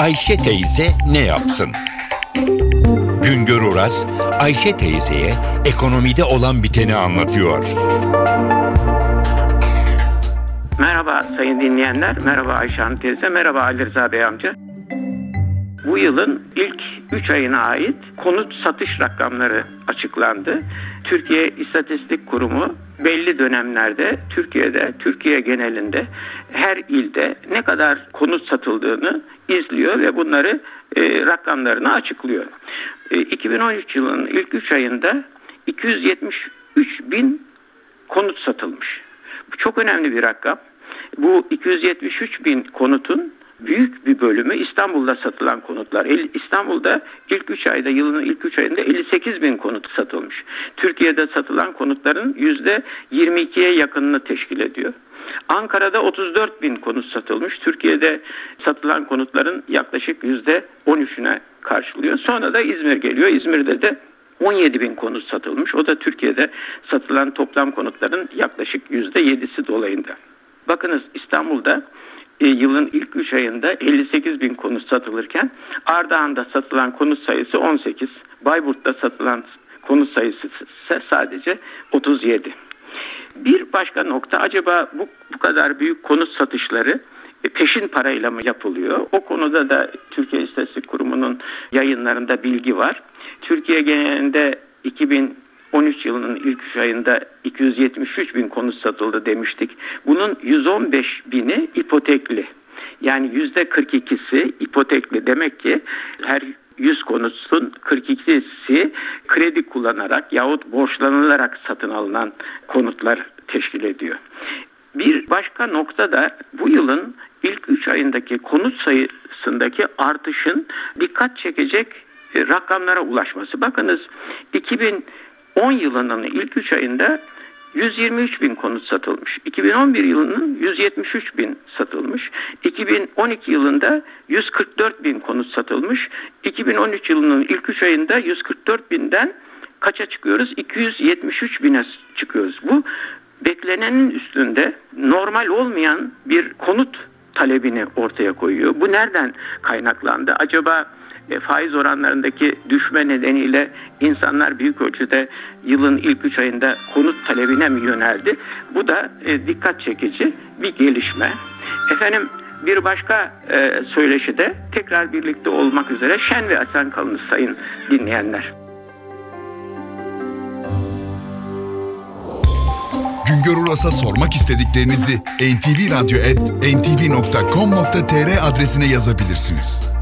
Ayşe teyze ne yapsın? Güngör Oras, Ayşe teyzeye ekonomide olan biteni anlatıyor. Merhaba sayın dinleyenler, merhaba Ayşe Hanım teyze, merhaba Ali Rıza Bey amca. Bu yılın ilk 3 ayına ait konut satış rakamları açıklandı. Türkiye İstatistik Kurumu belli dönemlerde Türkiye'de, Türkiye genelinde her ilde ne kadar konut satıldığını izliyor ve bunları e, rakamlarını açıklıyor. E, 2013 yılının ilk 3 ayında 273 bin konut satılmış. Bu çok önemli bir rakam. Bu 273 bin konutun büyük bir bölümü İstanbul'da satılan konutlar. İstanbul'da ilk 3 ayda yılın ilk 3 ayında 58 bin konut satılmış. Türkiye'de satılan konutların %22'ye yakınını teşkil ediyor. Ankara'da 34 bin konut satılmış. Türkiye'de satılan konutların yaklaşık %13'üne karşılıyor. Sonra da İzmir geliyor. İzmir'de de 17 bin konut satılmış. O da Türkiye'de satılan toplam konutların yaklaşık %7'si dolayında. Bakınız İstanbul'da e, yılın ilk 3 ayında 58 bin konut satılırken Ardahan'da satılan konut sayısı 18. Bayburt'ta satılan konut sayısı ise sadece 37. Bir başka nokta acaba bu, bu kadar büyük konut satışları e, peşin parayla mı yapılıyor? O konuda da Türkiye İstatistik Kurumu'nun yayınlarında bilgi var. Türkiye genelinde 2000 13 yılının ilk 3 ayında 273 bin konut satıldı demiştik. Bunun 115 bini ipotekli. Yani yüzde 42'si ipotekli demek ki her 100 konutun 42'si kredi kullanarak yahut borçlanılarak satın alınan konutlar teşkil ediyor. Bir başka nokta da bu yılın ilk 3 ayındaki konut sayısındaki artışın dikkat çekecek rakamlara ulaşması. Bakınız 2000 10 yılının ilk 3 ayında 123 bin konut satılmış. 2011 yılının 173 bin satılmış. 2012 yılında 144 bin konut satılmış. 2013 yılının ilk 3 ayında 144 binden kaça çıkıyoruz? 273 bine çıkıyoruz. Bu beklenenin üstünde normal olmayan bir konut talebini ortaya koyuyor. Bu nereden kaynaklandı? Acaba e, faiz oranlarındaki düşme nedeniyle insanlar büyük ölçüde yılın ilk 3 ayında konut talebine mi yöneldi? Bu da e, dikkat çekici bir gelişme. Efendim bir başka e, söyleşide tekrar birlikte olmak üzere şen ve esen kalınız sayın dinleyenler. Güngör Uras'a sormak istediklerinizi ntvradio.com.tr adresine yazabilirsiniz.